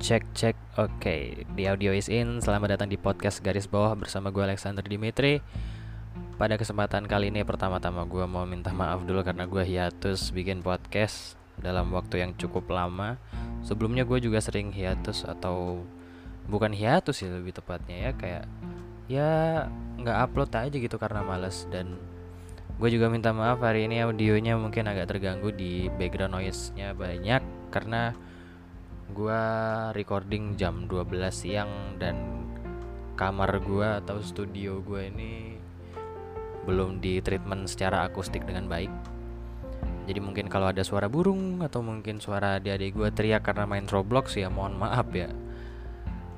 Cek cek. Oke Di audio is in. Selamat datang di podcast garis bawah Bersama gue Alexander Dimitri. Pada kesempatan kali ini Pertama-tama gue mau minta maaf dulu Karena gue hiatus bikin podcast Dalam waktu yang cukup lama. Sebelumnya gue juga sering hiatus Atau Bukan hiatus sih lebih tepatnya ya Kayak Ya nggak upload aja gitu karena males. Dan gue juga minta maaf hari ini audionya mungkin agak terganggu di background noise-nya banyak karena gue recording jam 12 siang dan kamar gue atau studio gue ini belum di treatment secara akustik dengan baik. Jadi mungkin kalau ada suara burung atau mungkin suara adik-adik gue teriak karena main Roblox ya mohon maaf ya.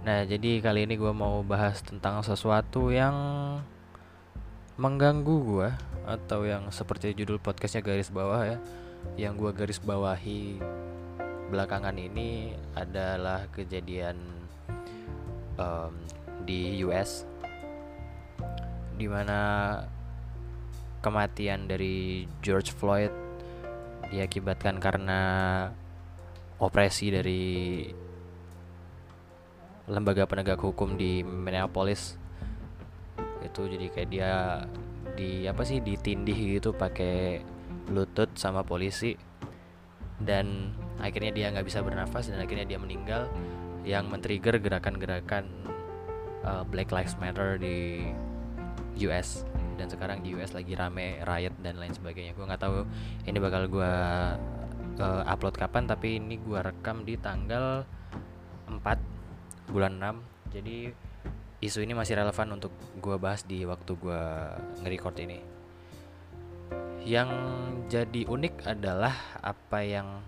Nah jadi kali ini gue mau bahas tentang sesuatu yang mengganggu gue atau yang seperti judul podcastnya garis bawah ya yang gue garis bawahi belakangan ini adalah kejadian um, di US di mana kematian dari George Floyd diakibatkan karena opresi dari lembaga penegak hukum di Minneapolis. Itu jadi kayak dia di apa sih ditindih gitu pakai lutut sama polisi. Dan akhirnya dia nggak bisa bernafas dan akhirnya dia meninggal. Yang men-trigger gerakan-gerakan uh, Black Lives Matter di US dan sekarang di US lagi rame riot dan lain sebagainya. Gue nggak tahu ini bakal gue uh, upload kapan tapi ini gue rekam di tanggal 4 bulan 6 jadi isu ini masih relevan untuk gue bahas di waktu gue nge-record ini. Yang jadi unik adalah apa yang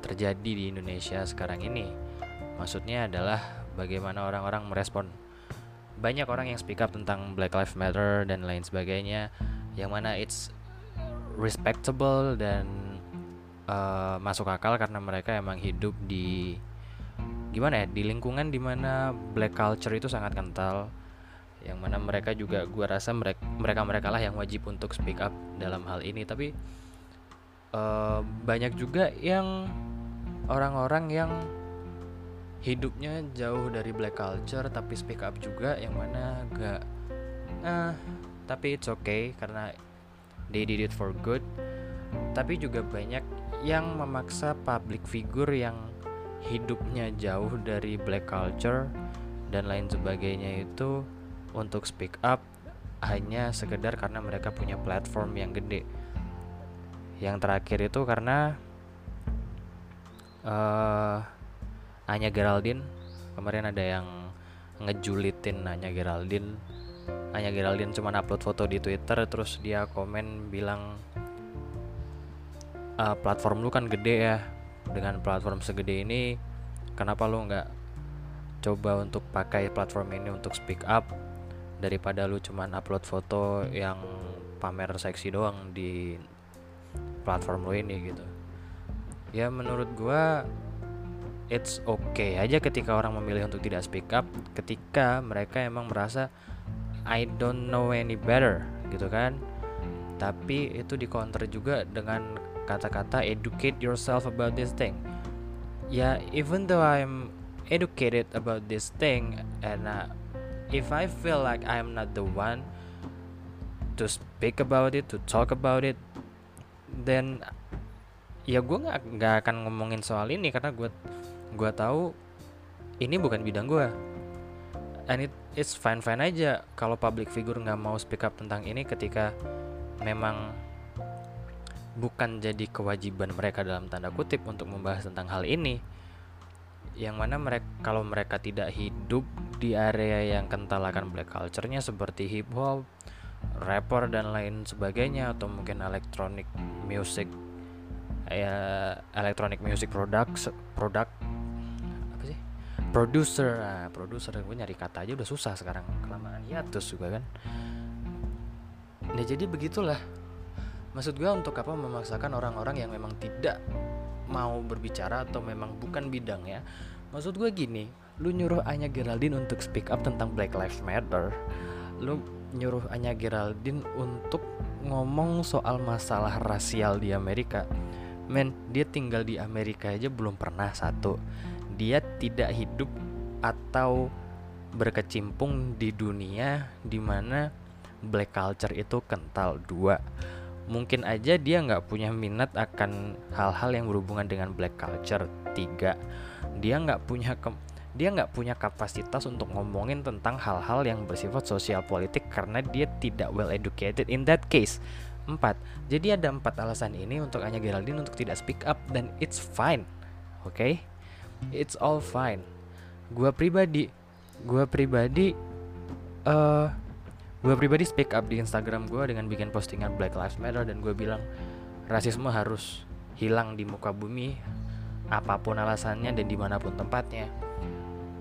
terjadi di Indonesia sekarang ini. Maksudnya adalah bagaimana orang-orang merespon. Banyak orang yang speak up tentang Black Lives Matter dan lain sebagainya, yang mana it's respectable dan uh, masuk akal karena mereka emang hidup di gimana ya di lingkungan di mana black culture itu sangat kental yang mana mereka juga gue rasa mereka mereka mereka lah yang wajib untuk speak up dalam hal ini tapi banyak juga yang orang-orang yang hidupnya jauh dari black culture tapi speak up juga yang mana gak uh, tapi it's okay karena they did it for good tapi juga banyak yang memaksa public figure yang hidupnya jauh dari black culture dan lain sebagainya itu untuk speak up hanya sekedar karena mereka punya platform yang gede. Yang terakhir itu karena uh, Anya Geraldine kemarin ada yang ngejulitin Anya Geraldine. Anya Geraldine cuma upload foto di Twitter terus dia komen bilang uh, platform lu kan gede ya dengan platform segede ini kenapa lu nggak coba untuk pakai platform ini untuk speak up daripada lu cuman upload foto yang pamer seksi doang di platform lu ini gitu. Ya menurut gua it's okay aja ketika orang memilih untuk tidak speak up ketika mereka emang merasa I don't know any better gitu kan. Tapi itu di counter juga dengan kata-kata educate yourself about this thing. Ya even though I'm educated about this thing and uh, if I feel like I'm not the one to speak about it, to talk about it, then ya gue nggak nggak akan ngomongin soal ini karena gue gue tahu ini bukan bidang gue and it it's fine fine aja kalau public figure nggak mau speak up tentang ini ketika memang bukan jadi kewajiban mereka dalam tanda kutip untuk membahas tentang hal ini. Yang mana mereka kalau mereka tidak hidup di area yang kental akan black culture-nya seperti hip hop, rapper dan lain sebagainya atau mungkin electronic music. Ya electronic music products produk apa sih? Producer. Nah, producer gue nyari kata aja udah susah sekarang. Kelamaan hiatus juga kan. Nah jadi begitulah. Maksud gue untuk apa memaksakan orang-orang yang memang tidak mau berbicara atau memang bukan bidang ya. Maksud gue gini lu nyuruh Anya Geraldine untuk speak up tentang Black Lives Matter lu nyuruh Anya Geraldine untuk ngomong soal masalah rasial di Amerika men dia tinggal di Amerika aja belum pernah satu. Dia tidak hidup atau berkecimpung di dunia di mana black culture itu kental. Dua mungkin aja dia nggak punya minat akan hal-hal yang berhubungan dengan black culture. Tiga dia nggak punya dia nggak punya kapasitas untuk ngomongin tentang hal-hal yang bersifat sosial politik karena dia tidak well educated in that case. Empat, jadi ada empat alasan ini untuk Anya Geraldine untuk tidak speak up dan it's fine, oke? Okay? It's all fine. Gua pribadi, gua pribadi, uh, gua pribadi speak up di Instagram gua dengan bikin postingan Black Lives Matter dan gue bilang rasisme harus hilang di muka bumi, apa pun alasannya dan di mana pun tempatnya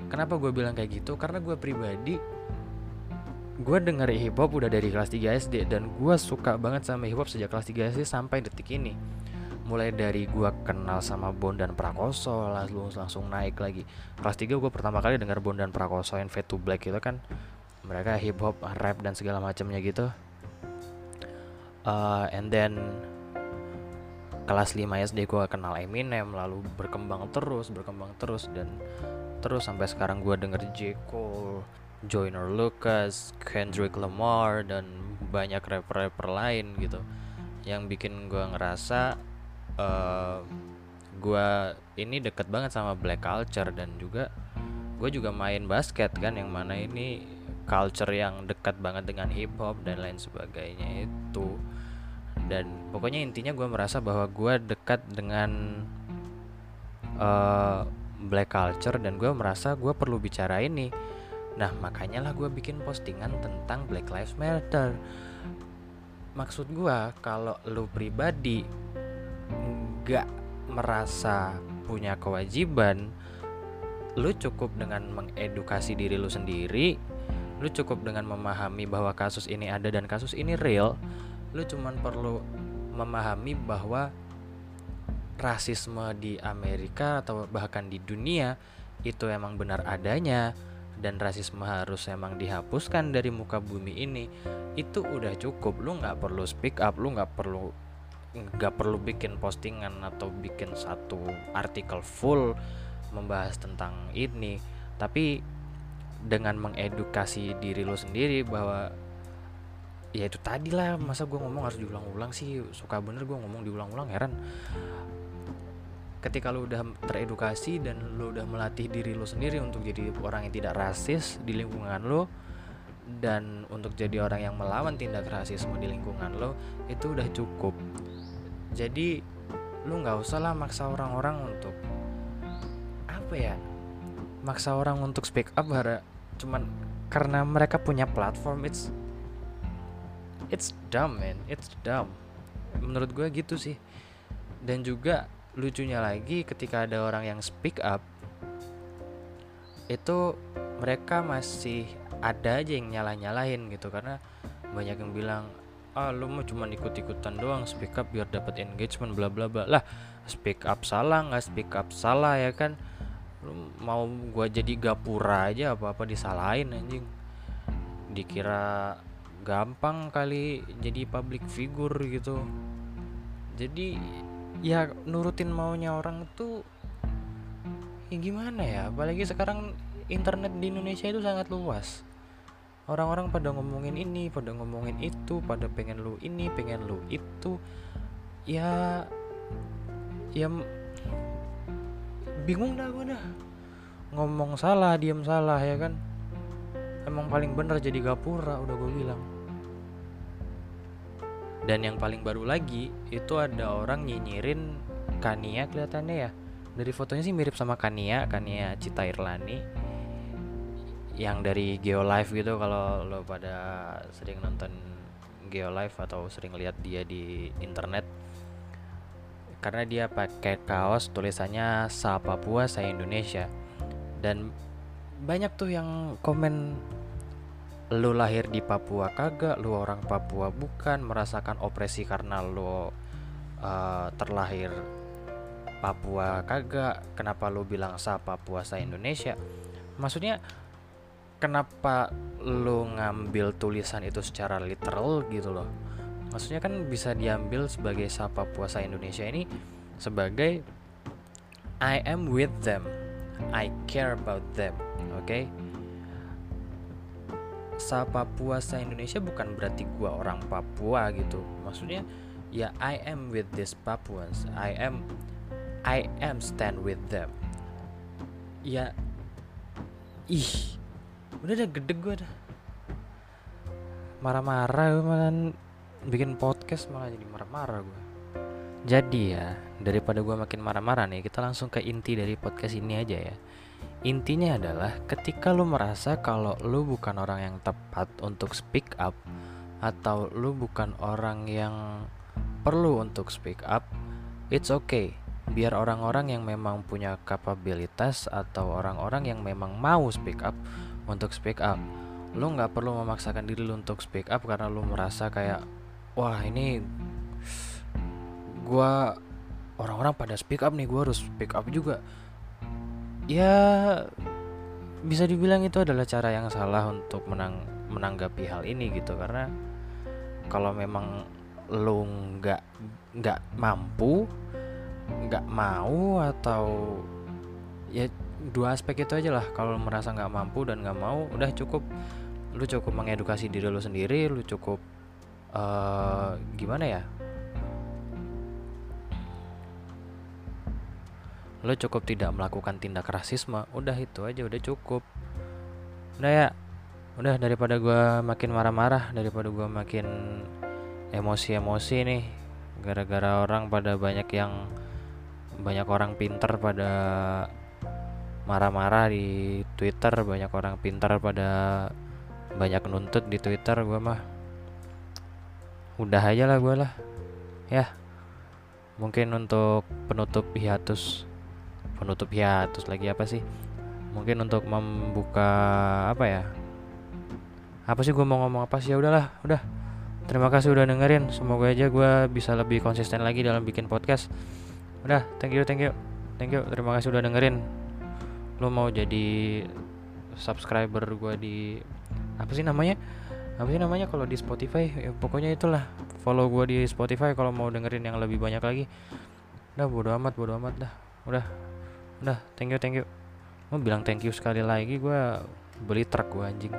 Kenapa gue bilang kayak gitu? Karena gue pribadi gue denger hip hop udah dari kelas 3 SD dan gue suka banget sama hip hop sejak kelas 3 SD sampai detik ini. Mulai dari gue kenal sama Bondan Prakoso lalu langsung naik lagi. Kelas 3 gue pertama kali denger Bondan Prakoso yang Fade to Black itu kan mereka hip hop, rap dan segala macamnya gitu. Uh, and then kelas 5 SD gue kenal Eminem lalu berkembang terus berkembang terus dan terus sampai sekarang gue denger J. Cole, Joyner Lucas, Kendrick Lamar dan banyak rapper-rapper lain gitu yang bikin gue ngerasa uh, eh, gue ini deket banget sama black culture dan juga gue juga main basket kan yang mana ini culture yang dekat banget dengan hip hop dan lain sebagainya itu dan pokoknya intinya gue merasa bahwa gue dekat dengan uh, black culture dan gue merasa gue perlu bicara ini. Nah makanya lah gue bikin postingan tentang Black Lives Matter. Maksud gue kalau lu pribadi nggak merasa punya kewajiban lu cukup dengan mengedukasi diri lu sendiri lu cukup dengan memahami bahwa kasus ini ada dan kasus ini real lu cuman perlu memahami bahwa rasisme di Amerika atau bahkan di dunia itu emang benar adanya dan rasisme harus emang dihapuskan dari muka bumi ini itu udah cukup. Lu nggak perlu speak up lu nggak perlu nggak perlu bikin postingan atau bikin satu artikel full membahas tentang ini. Tapi dengan mengedukasi diri lu sendiri bahwa ya itu tadi lah masa gue ngomong harus diulang-ulang sih suka bener gue ngomong diulang-ulang heran ketika lu udah teredukasi dan lu udah melatih diri lu sendiri untuk jadi orang yang tidak rasis di lingkungan lu dan untuk jadi orang yang melawan tindak rasisme di lingkungan lo itu udah cukup. Jadi lu nggak usah lah maksa orang-orang untuk apa ya maksa orang untuk speak up karena cuman karena mereka punya platform it's it's dumb man it's dumb. Menurut gue gitu sih. Dan juga lucunya lagi ketika ada orang yang speak up itu mereka masih ada aja yang nyalah-nyalahin gitu. Karena banyak yang bilang ah lu mau cuma ikut-ikutan doang speak up biar dapat engagement bla bla bla. Lah speak up salah nggak speak up salah ya kan? Lu mau gua jadi gapura aja apa apa disalahin anjing. Dikira gampang kali jadi public figure gitu. Jadi ya nurutin maunya orang tuh ya gimana ya? Apalagi sekarang internet di Indonesia itu sangat luas. Orang-orang pada ngomongin ini pada ngomongin itu pada pengen lu ini pengen lu itu. Ya ya bingung dah gue dah. Ngomong salah diam salah ya kan? Emang paling bener jadi gapura udah gue bilang dan yang paling baru lagi itu ada orang nyinyirin Kania kelihatannya ya. Dari fotonya sih mirip sama Kania Kania Cita Irlani yang dari Geolive gitu kalau lo pada sering nonton Geolive atau sering lihat dia di internet. Karena dia pakai kaos tulisannya Sa Papua saya Indonesia. Dan banyak tuh yang komen lu lahir di Papua kagak, lu orang Papua bukan, merasakan opresi karena lu uh, terlahir Papua kagak, kenapa lu bilang sa Papua sa Indonesia? Maksudnya kenapa lu ngambil tulisan itu secara literal gitu loh? Maksudnya kan bisa diambil sebagai sa Papua sa Indonesia ini sebagai I am with them. I care about them oke okay? Sa Papua Indonesia bukan berarti gue orang Papua gitu. Maksudnya ya I am with these Papuans. I am I am stand with them. Ya ih udah udah gede gue dah. Marah-marah gue malah bikin podcast malah jadi marah-marah gue jadi ya daripada gue makin marah-marah nih kita langsung ke inti dari podcast ini aja ya intinya adalah ketika lu merasa kalau lu bukan orang yang tepat untuk speak up atau lu bukan orang yang perlu untuk speak up it's okay. Biar orang-orang yang memang punya kapabilitas atau orang-orang yang memang mau speak up untuk speak up. Lu nggak perlu memaksakan diri lu untuk speak up karena lu merasa kayak wah ini gua orang-orang pada speak up nih gua harus speak up juga ya bisa dibilang itu adalah cara yang salah untuk menang menanggapi hal ini gitu. Karena kalau memang lo nggak nggak mampu nggak mau atau ya dua aspek itu aja lah. Kalau merasa nggak mampu dan nggak mau udah cukup. Lu cukup mengedukasi diri lu sendiri lu cukup uh, gimana ya lo cukup tidak melakukan tindak rasisme udah itu aja udah cukup. Udah ya udah daripada gue makin marah-marah daripada gue makin emosi-emosi nih gara-gara orang pada banyak yang banyak orang pinter pada marah-marah di Twitter banyak orang pintar pada banyak nuntut di Twitter gue mah udah aja lah gue lah. Ya mungkin untuk penutup hiatus penutup. Ya terus lagi apa sih? Mungkin untuk membuka apa ya? Apa sih gue mau ngomong apa sih? Ya udahlah udah. Terima kasih udah dengerin. Semoga aja gue bisa lebih konsisten lagi dalam bikin podcast. Udah thank you thank you. Thank you terima kasih udah dengerin. Lo mau jadi subscriber gue di apa sih namanya? Apa sih namanya kalau di Spotify? Ya, pokoknya itulah. Follow gue di Spotify kalau mau dengerin yang lebih banyak lagi. Udah bodo amat bodo amat dah. Udah udah thank you thank you. Mau bilang thank you sekali lagi gue beli truk gue anjing